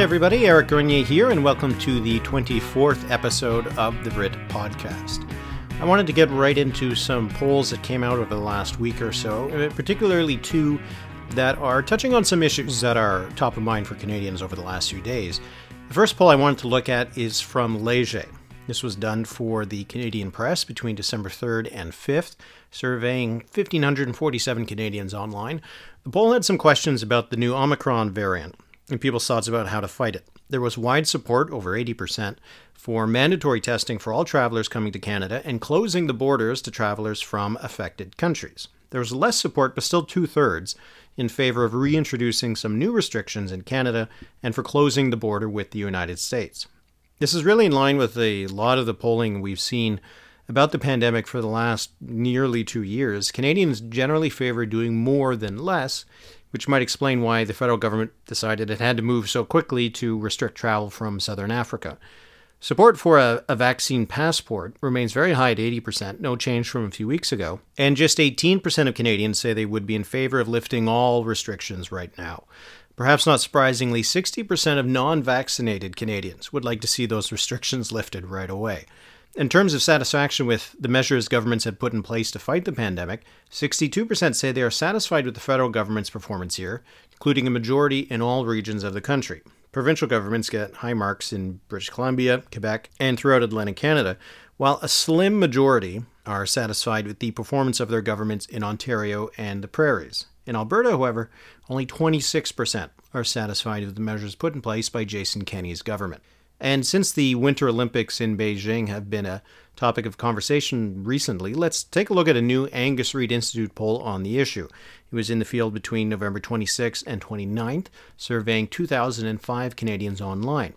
Hey everybody, Eric Grenier here, and welcome to the 24th episode of the Writ Podcast. I wanted to get right into some polls that came out over the last week or so, uh, particularly two that are touching on some issues that are top of mind for Canadians over the last few days. The first poll I wanted to look at is from Leger. This was done for the Canadian Press between December 3rd and 5th, surveying 1,547 Canadians online. The poll had some questions about the new Omicron variant and people's thoughts about how to fight it. There was wide support, over 80%, for mandatory testing for all travelers coming to Canada and closing the borders to travelers from affected countries. There was less support, but still two thirds, in favor of reintroducing some new restrictions in Canada and for closing the border with the United States. This is really in line with a lot of the polling we've seen about the pandemic for the last nearly two years. Canadians generally favor doing more than less, which might explain why the federal government decided it had to move so quickly to restrict travel from southern Africa. Support for a, a, vaccine passport remains very high at 80%, no change from a few weeks ago. And just 18% of Canadians say they would be in favor of lifting all restrictions right now. Perhaps not surprisingly, 60% of non vaccinated Canadians would like to see those restrictions lifted right away. In terms of satisfaction with the measures governments have put in place to fight the pandemic, 62% say they are satisfied with the federal government's performance here, including a majority in all regions of the country. Provincial governments get high marks in British Columbia, Quebec, and throughout Atlantic Canada, while a slim majority are satisfied with the performance of their governments in Ontario and the prairies. In Alberta, however, only 26% are satisfied with the measures put in place by Jason Kenney's government. And since the Winter Olympics in Beijing have been a topic of conversation recently, let's take a look at a new Angus Reid Institute poll on the issue. It was in the field between November 26th and 29th, surveying 2,005 Canadians online.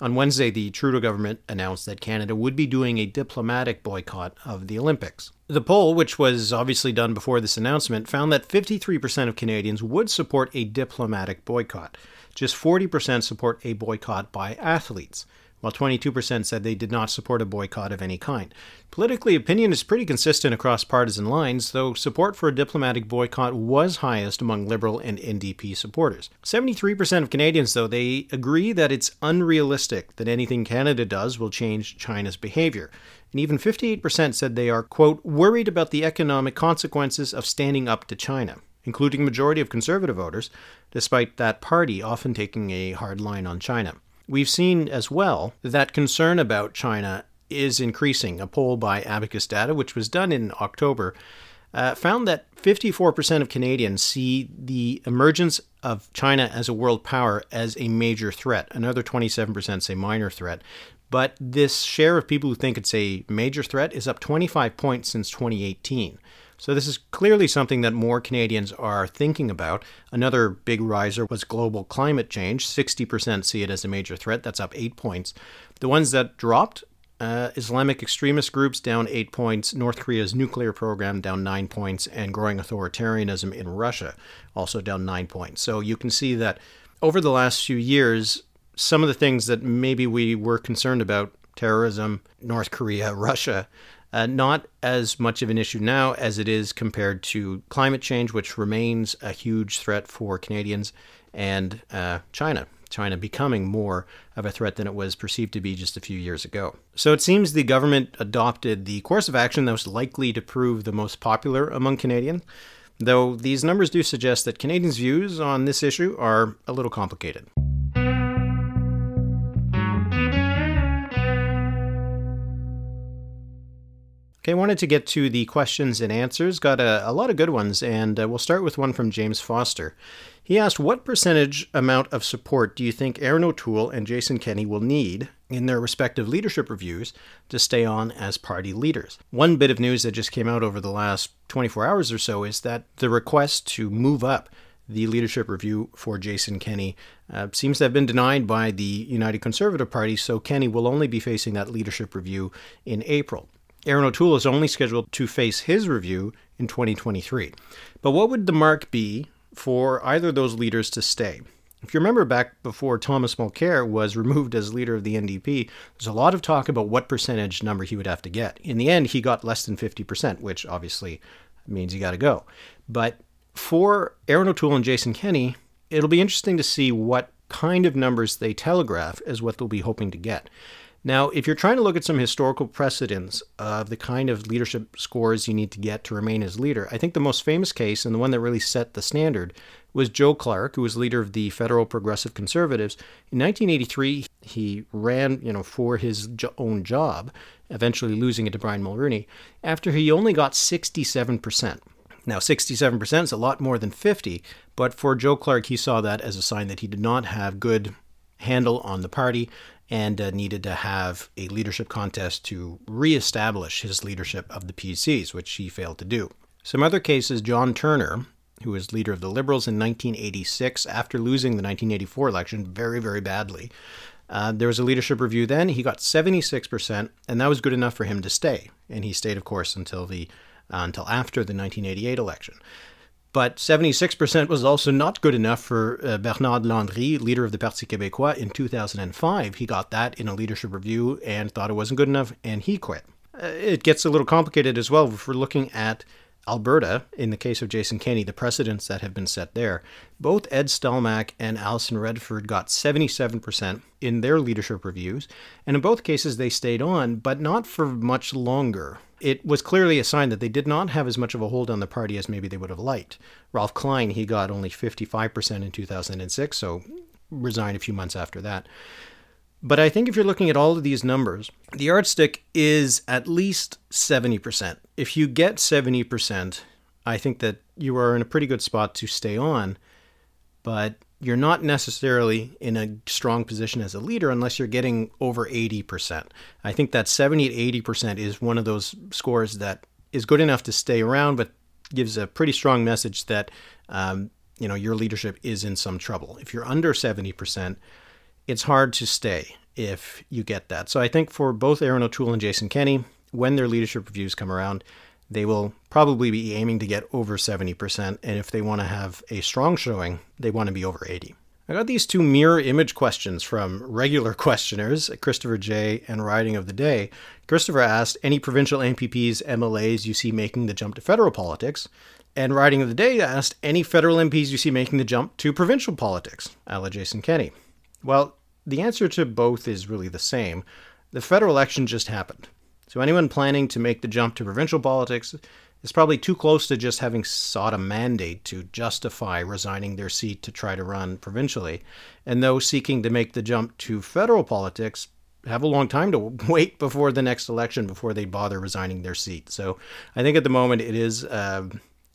On Wednesday, the Trudeau government announced that Canada would be doing a diplomatic boycott of the Olympics. The poll, which was obviously done before this announcement, found that 53% of Canadians would support a diplomatic boycott. Just 40% support a boycott by athletes, while 22% said they did not support a boycott of any kind. Politically, opinion is pretty consistent across partisan lines, though support for a diplomatic boycott was highest among Liberal and NDP supporters. 73% of Canadians, though, they agree that it's unrealistic that anything Canada does will change China's behavior. And even 58% said they are, quote, worried about the economic consequences of standing up to China including a majority of conservative voters, despite that party often taking a hard line on China. We've seen as well that concern about China is increasing. A poll by Abacus Data, which was done in October, uh, found that 54% of Canadians see the emergence of China as a world power as a major threat. Another 27% say minor threat. But this share of people who think it's a major threat is up 25 points since 2018. So, this is clearly something that more Canadians are thinking about. Another big riser was global climate change. 60% see it as a major threat. That's up eight points. The ones that dropped uh, Islamic extremist groups down eight points, North Korea's nuclear program down nine points, and growing authoritarianism in Russia also down nine points. So you can see that over the last few years, some of the things that maybe we were concerned about terrorism, North Korea, Russia uh, not as much of an issue now as it is compared to climate change, which remains a huge threat for Canadians, and uh, China. China becoming more of a threat than it was perceived to be just a few years ago. So it seems the government adopted the course of action that was likely to prove the most popular among Canadians, though these numbers do suggest that Canadians' views on this issue are a little complicated. Okay, wanted to get to the questions and answers. Got a, a lot of good ones, and uh, we'll start with one from James Foster. He asked, What percentage amount of support do you think Erin O'Toole and Jason Kenney will need in their respective leadership reviews to stay on as party leaders? One bit of news that just came out over the last 24 hours or so is that the request to move up the leadership review for Jason Kenney uh, seems to have been denied by the United Conservative Party, so Kenney will only be facing that leadership review in April. Erin O'Toole is only scheduled to face his review in 2023. But what would the mark be for either of those leaders to stay? If you remember back before Thomas Mulcair was removed as leader of the NDP, there's a lot of talk about what percentage number he would have to get. In the end, he got less than 50%, which obviously means he got to go. But for Erin O'Toole and Jason Kenney, it'll be interesting to see what kind of numbers they telegraph as what they'll be hoping to get. Now, if you're trying to look at some historical precedents of the kind of leadership scores you need to get to remain as leader, I think the most famous case and the one that really set the standard was Joe Clark, who was leader of the Federal Progressive Conservatives. In 1983, he ran, you know, for his own job, eventually losing it to Brian Mulroney, after he only got 67%. Now, 67% is a lot more than 50, but for Joe Clark, he saw that as a sign that he did not have good handle on the party and uh, needed to have a leadership contest to reestablish his leadership of the PCs, which he failed to do. Some other cases John Turner, who was leader of the Liberals in 1986 after losing the 1984 election very, very badly. Uh, there was a leadership review then. He got 76%, and that was good enough for him to stay. And he stayed, of course, until the uh, until after the 1988 election. But 76% was also not good enough for uh, Bernard Landry, leader of the Parti Québécois, in 2005. He got that in a leadership review and thought it wasn't good enough, and he quit. Uh, it gets a little complicated as well if we're looking at Alberta, in the case of Jason Kenney, the precedents that have been set there. Both Ed Stelmach and Alison Redford got 77% in their leadership reviews, and in both cases they stayed on, but not for much longer it was clearly a sign that they did not have as much of a hold on the party as maybe they would have liked. Ralph Klein, he got only 55% in 2006, so resigned a few months after that. But I think if you're looking at all of these numbers, the yardstick is at least 70%. If you get 70%, I think that you are in a pretty good spot to stay on. But you're not necessarily in a strong position as a leader unless you're getting over 80%. I think that 70 to 80% is one of those scores that is good enough to stay around, but gives a pretty strong message that um, you know your leadership is in some trouble. If you're under 70%, it's hard to stay if you get that. So I think for both Erin O'Toole and Jason Kenney, when their leadership reviews come around, they will probably be aiming to get over 70%. And if they want to have a strong showing, they want to be over 80. I got these two mirror image questions from regular questioners, Christopher J. and Riding of the Day. Christopher asked, Any provincial MPPs, MLAs you see making the jump to federal politics? And Riding of the Day asked, Any federal MPs you see making the jump to provincial politics? Ala Jason Kenney. Well, the answer to both is really the same. The federal election just happened. So anyone planning to make the jump to provincial politics is probably too close to just having sought a mandate to justify resigning their seat to try to run provincially. And those seeking to make the jump to federal politics have a long time to wait before the next election before they bother resigning their seat. So I think at the moment it is. Uh,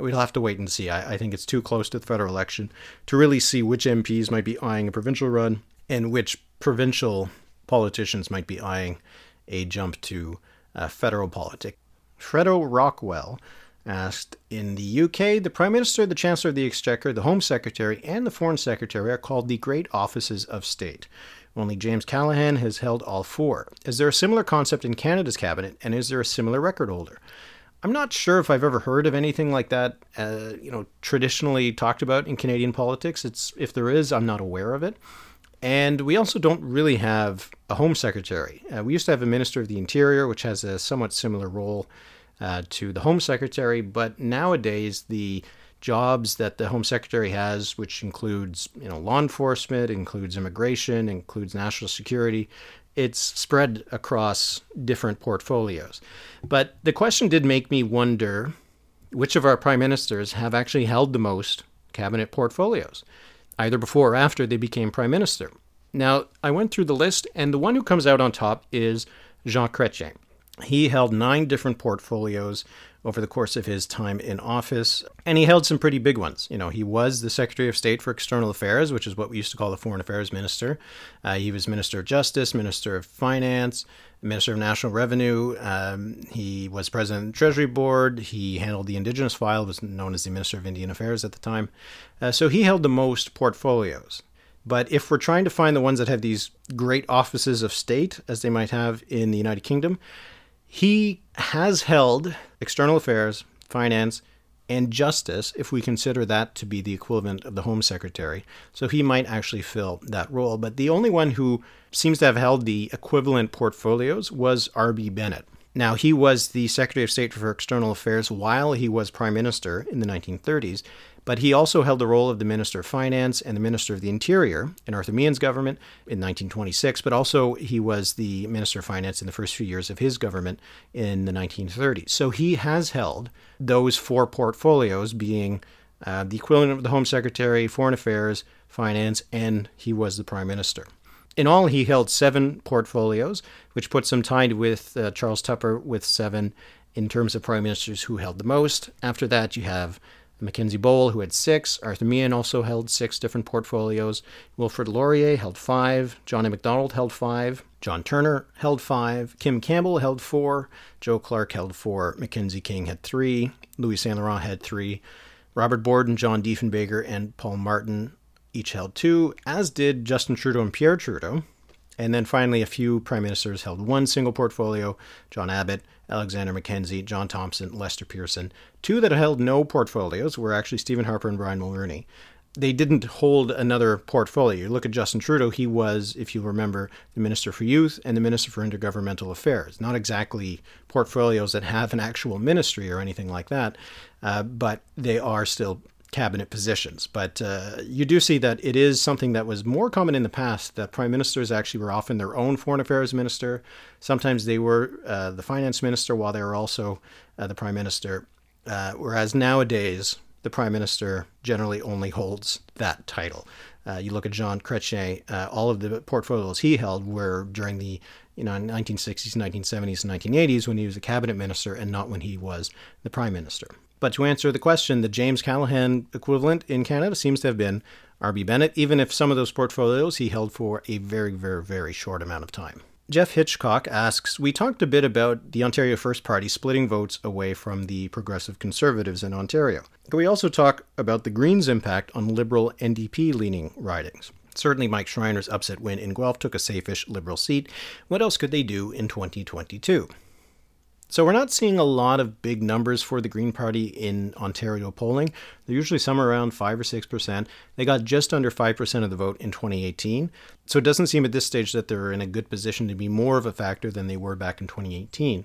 we'll have to wait and see. I, I think it's too close to the federal election to really see which MPs might be eyeing a provincial run and which provincial politicians might be eyeing a jump to uh, federal politics. Fredo Rockwell asked In the UK, the Prime Minister, the Chancellor of the Exchequer, the Home Secretary, and the Foreign Secretary are called the Great Offices of State. Only James Callaghan has held all four. Is there a similar concept in Canada's cabinet, and is there a similar record holder? I'm not sure if I've ever heard of anything like that, uh, you know, traditionally talked about in Canadian politics. It's if there is, I'm not aware of it. And we also don't really have a Home Secretary. Uh, we used to have a Minister of the Interior, which has a somewhat similar role uh, to the Home Secretary, but nowadays the jobs that the Home Secretary has, which includes you know law enforcement, includes immigration, includes national security, it's spread across different portfolios. But the question did make me wonder which of our prime ministers have actually held the most cabinet portfolios either before or after they became prime minister. Now, I went through the list, and the one who comes out on top is Jean Chrétien. He held nine different portfolios over the course of his time in office, and he held some pretty big ones. You know, he was the Secretary of State for External Affairs, which is what we used to call the Foreign Affairs Minister. Uh, he was Minister of Justice, Minister of Finance, Minister of National Revenue. Um, he was President of the Treasury Board. He handled the Indigenous file, was known as the Minister of Indian Affairs at the time. Uh, so he held the most portfolios. But if we're trying to find the ones that have these great offices of state, as they might have in the United Kingdom, he has held external affairs, finance, and justice if we consider that to be the equivalent of the Home Secretary. So he might actually fill that role. But the only one who seems to have held the equivalent portfolios was R.B. Bennett. Now, he was the Secretary of State for External Affairs while he was Prime Minister in the 1930s, but he also held the role of the Minister of Finance and the Minister of the Interior in Arthur Meighen's government in 1926, but also he was the Minister of Finance in the first few years of his government in the 1930s. So he has held those four portfolios, being uh, the equivalent of the Home Secretary, Foreign Affairs, Finance, and he was the Prime Minister. In all, he held seven portfolios, which puts him tied with uh, Charles Tupper with seven in terms of prime ministers who held the most. After that, you have Mackenzie Bowell, who had six. Arthur Meighen also held six different portfolios. Wilfrid Laurier held five. John A. Macdonald held five. John Turner held five. Kim Campbell held four. Joe Clark held four. Mackenzie King had three. Louis Saint Laurent had three. Robert Borden, John Diefenbaker, and Paul Martin each held two, as did Justin Trudeau and Pierre Trudeau. And then finally, a few prime ministers held one single portfolio John Abbott, Alexander Mackenzie, John Thompson, Lester Pearson. Two that held no portfolios were actually Stephen Harper and Brian Mulroney. They didn't hold another portfolio. You look at Justin Trudeau, he was, if you remember, the Minister for Youth and the Minister for Intergovernmental Affairs. Not exactly portfolios that have an actual ministry or anything like that, uh, but they are still cabinet positions. But uh, you do see that it is something that was more common in the past that prime ministers actually were often their own foreign affairs minister. Sometimes they were uh, the finance minister while they were also uh, the prime minister. Uh, whereas nowadays, the prime minister generally only holds that title. Uh, you look at Jean Chrétien, uh, all of the portfolios he held were during the you know 1960s, 1970s, and 1980s when he was a cabinet minister, and not when he was the prime minister. But to answer the question, the James Callaghan equivalent in Canada seems to have been R.B. Bennett, even if some of those portfolios he held for a very, very, very short amount of time. Jeff Hitchcock asks We talked a bit about the Ontario First Party splitting votes away from the Progressive Conservatives in Ontario. Can we also talk about the Greens' impact on Liberal NDP leaning ridings? Certainly, Mike Schreiner's upset win in Guelph took a safeish Liberal seat. What else could they do in 2022? So we're not seeing a lot of big numbers for the Green Party in Ontario polling. They're usually somewhere around 5 or 6%. They got just under 5% of the vote in 2018. So it doesn't seem at this stage that they're in a good position to be more of a factor than they were back in 2018.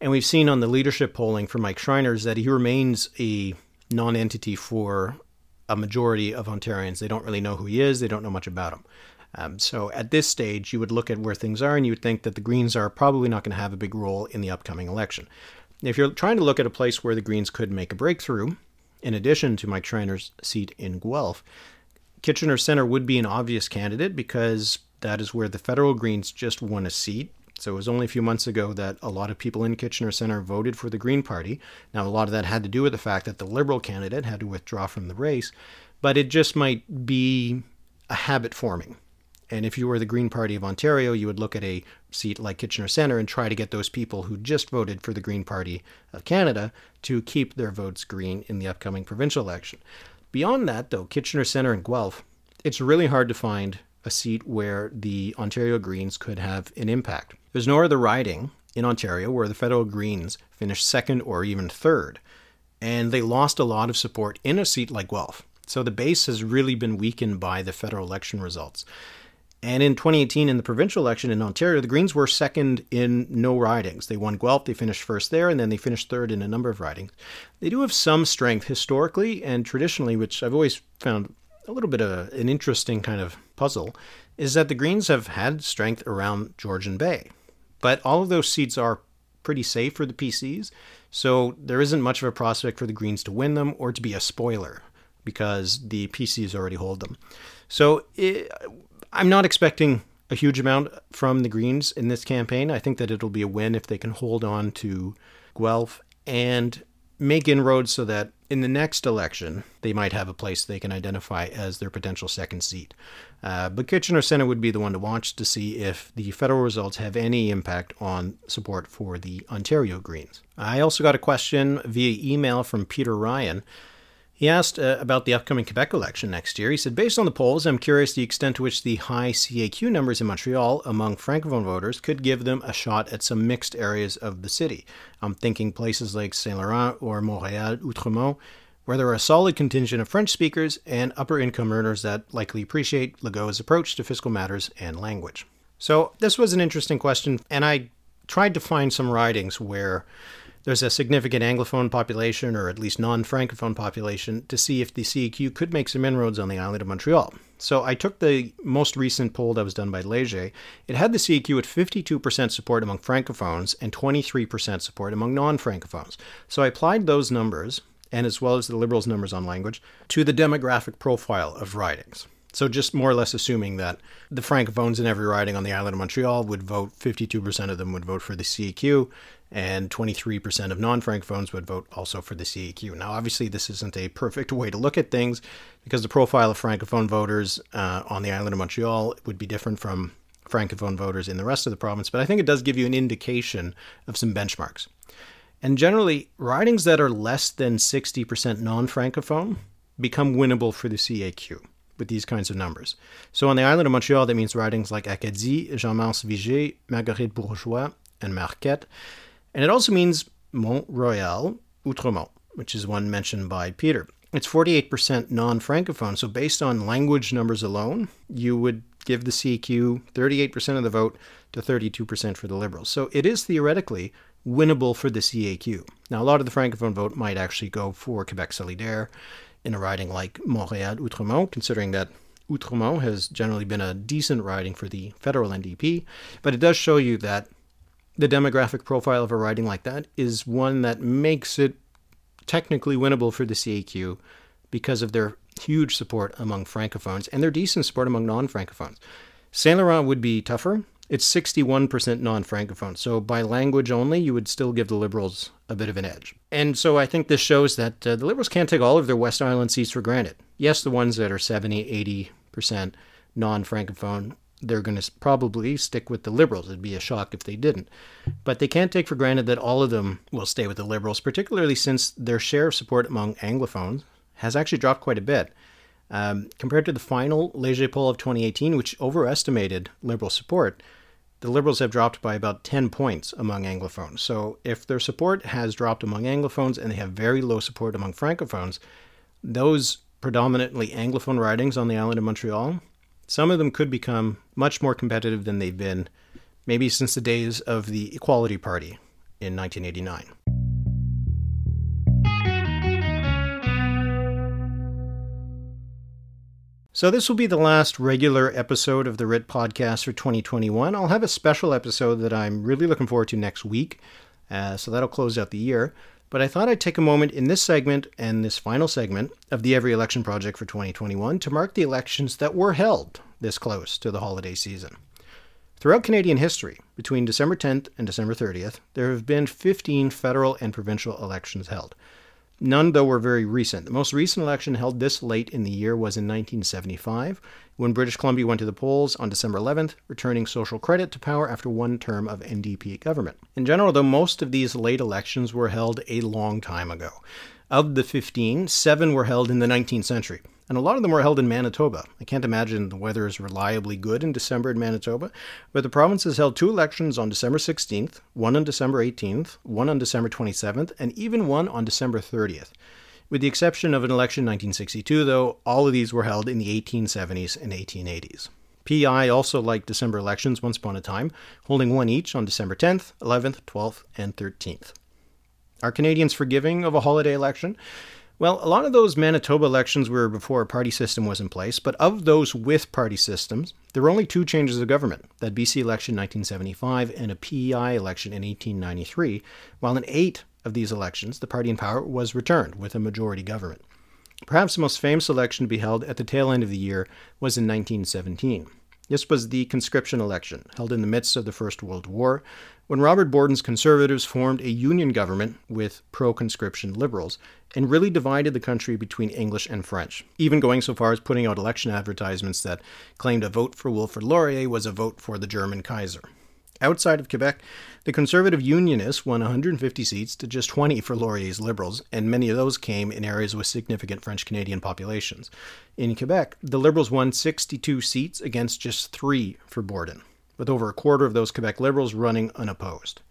And we've seen on the leadership polling for Mike Schreiner's that he remains a non entity for a majority of Ontarians. They don't really know who he is, they don't know much about him. Um, so at this stage, you would look at where things are and you would think that the Greens are probably not going to have a big role in the upcoming election. If you're trying to look at a place where the Greens could make a breakthrough, in addition to Mike Schreiner's seat in Guelph, Kitchener Center would be an obvious candidate because that is where the federal Greens just won a seat. So it was only a few months ago that a lot of people in Kitchener Center voted for the Green Party. Now, a lot of that had to do with the fact that the Liberal candidate had to withdraw from the race, but it just might be a habit forming. And if you were the Green Party of Ontario, you would look at a seat like Kitchener Centre and try to get those people who just voted for the Green Party of Canada to keep their votes green in the upcoming provincial election. Beyond that, though, Kitchener Centre and Guelph, it's really hard to find a seat where the Ontario Greens could have an impact. There's no other riding in Ontario where the federal Greens finished second or even third, and they lost a lot of support in a seat like Guelph. So the base has really been weakened by the federal election results. And in 2018, in the provincial election in Ontario, the Greens were second in no ridings. They won Guelph, they finished first there, and then they finished third in a number of ridings. They do have some strength historically and traditionally, which I've always found a little bit of an interesting kind of puzzle, is that the Greens have had strength around Georgian Bay. But all of those seats are pretty safe for the PCs, so there isn't much of a prospect for the Greens to win them or to be a spoiler because the PCs already hold them. So it, I'm not expecting a huge amount from the Greens in this campaign. I think that it'll be a win if they can hold on to Guelph and make inroads so that in the next election they might have a place they can identify as their potential second seat. Uh, but Kitchener Centre would be the one to watch to see if the federal results have any impact on support for the Ontario Greens. I also got a question via email from Peter Ryan he asked uh, about the upcoming Quebec election next year. He said, Based on the polls, I'm curious the extent to which the high CAQ numbers in Montreal among Francophone voters could give them a shot at some mixed areas of the city. I'm thinking places like Saint Laurent or Montreal, Outremont, where there are a solid contingent of French speakers and upper income earners that likely appreciate Legault's approach to fiscal matters and language. So, this was an interesting question, and I tried to find some writings where there's a significant Anglophone population, or at least non Francophone population, to see if the CAQ could make some inroads on the island of Montreal. So I took the most recent poll that was done by Leger. It had the CAQ at 52% support among Francophones and 23% support among non Francophones. So I applied those numbers, and as well as the Liberals' numbers on language, to the demographic profile of ridings. So just more or less assuming that the Francophones in every riding on the island of Montreal would vote, 52% of them would vote for the CAQ, and 23% of non Francophones would vote also for the CAQ. Now, obviously, this isn't a perfect way to look at things because the profile of Francophone voters uh, on the island of Montreal would be different from Francophone voters in the rest of the province, but I think it does give you an indication of some benchmarks. And generally, ridings that are less than 60% non Francophone become winnable for the CAQ with these kinds of numbers. So on the island of Montreal, that means ridings like Acadie, Jeanne-Mance Viger, Marguerite Bourgeoys, and Marquette. And it also means Mont Royal, Outremont, which is one mentioned by Peter. It's 48% non francophone, so based on language numbers alone, you would give the CAQ 38% of the vote to 32% for the Liberals. So it is theoretically winnable for the CAQ. Now, a lot of the francophone vote might actually go for Quebec Solidaire in a riding like Montréal Outremont, considering that Outremont has generally been a decent riding for the federal NDP, but it does show you that the demographic profile of a riding like that is one that makes it technically winnable for the CAQ because of their huge support among francophones and their decent support among non-francophones. Saint Laurent would be tougher. It's 61% non-francophone. So by language only, you would still give the liberals a bit of an edge. And so I think this shows that uh, the liberals can't take all of their West Island seats for granted. Yes, the ones that are 70, 80% non-francophone they're going to probably stick with the liberals. It'd be a shock if they didn't. But they can't take for granted that all of them will stay with the liberals, particularly since their share of support among Anglophones has actually dropped quite a bit. Um, compared to the final Leger poll of 2018, which overestimated liberal support, the liberals have dropped by about 10 points among Anglophones. So if their support has dropped among Anglophones and they have very low support among Francophones, those predominantly Anglophone ridings on the island of Montreal some of them could become much more competitive than they've been, maybe since the days of the Equality Party in 1989. So, this will be the last regular episode of the Writ podcast for 2021. I'll have a special episode that I'm really looking forward to next week. Uh, so, that'll close out the year. But I thought I'd take a moment in this segment and this final segment of the Every Election Project for 2021 to mark the elections that were held this close to the holiday season. Throughout Canadian history, between December 10th and December 30th, there have been 15 federal and provincial elections held. None, though, were very recent. The most recent election held this late in the year was in 1975, when British Columbia went to the polls on December 11th, returning social credit to power after one term of NDP government. In general, though, most of these late elections were held a long time ago. Of the 15, seven were held in the 19th century and a lot of them were held in Manitoba. I can't imagine the weather is reliably good in December in Manitoba, but the province has held two elections on December 16th, one on December 18th, one on December 27th, and even one on December 30th. With the exception of an election in 1962, though, all of these were held in the 1870s and 1880s. PEI also liked December elections once upon a time, holding one each on December 10th, 11th, 12th, and 13th. Are Canadians forgiving of a holiday election? Well, a lot of those Manitoba elections were before a party system was in place, but of those with party systems, there were only two changes of government that BC election in 1975 and a PEI election in 1893, while in eight of these elections, the party in power was returned with a majority government. Perhaps the most famous election to be held at the tail end of the year was in 1917. This was the conscription election, held in the midst of the First World War, when Robert Borden's Conservatives formed a union government with pro conscription Liberals and really divided the country between English and French, even going so far as putting out election advertisements that claimed a vote for Wilfrid Laurier was a vote for the German Kaiser. Outside of Quebec, the Conservative Unionists won 150 seats to just 20 for Laurier's Liberals, and many of those came in areas with significant French Canadian populations. In Quebec, the Liberals won 62 seats against just three for Borden, with over a quarter of those Quebec Liberals running unopposed.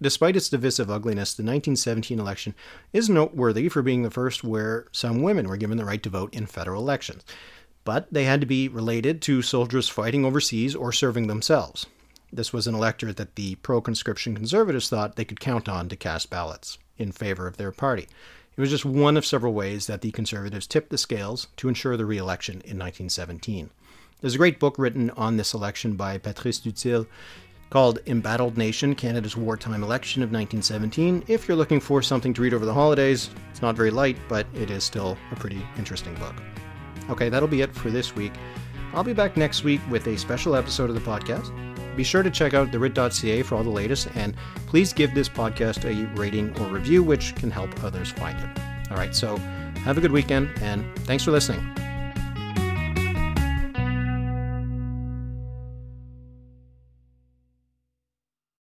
Despite its divisive ugliness, the 1917 election is noteworthy for being the first where some women were given the right to vote in federal elections. But they had to be related to soldiers fighting overseas or serving themselves. This was an electorate that the pro conscription conservatives thought they could count on to cast ballots in favor of their party. It was just one of several ways that the conservatives tipped the scales to ensure the re election in 1917. There's a great book written on this election by Patrice Dutil called Embattled Nation Canada's Wartime Election of 1917. If you're looking for something to read over the holidays, it's not very light, but it is still a pretty interesting book. Okay, that'll be it for this week. I'll be back next week with a special episode of the podcast. Be sure to check out thewrit.ca for all the latest, and please give this podcast a rating or review, which can help others find it. All right, so have a good weekend, and thanks for listening.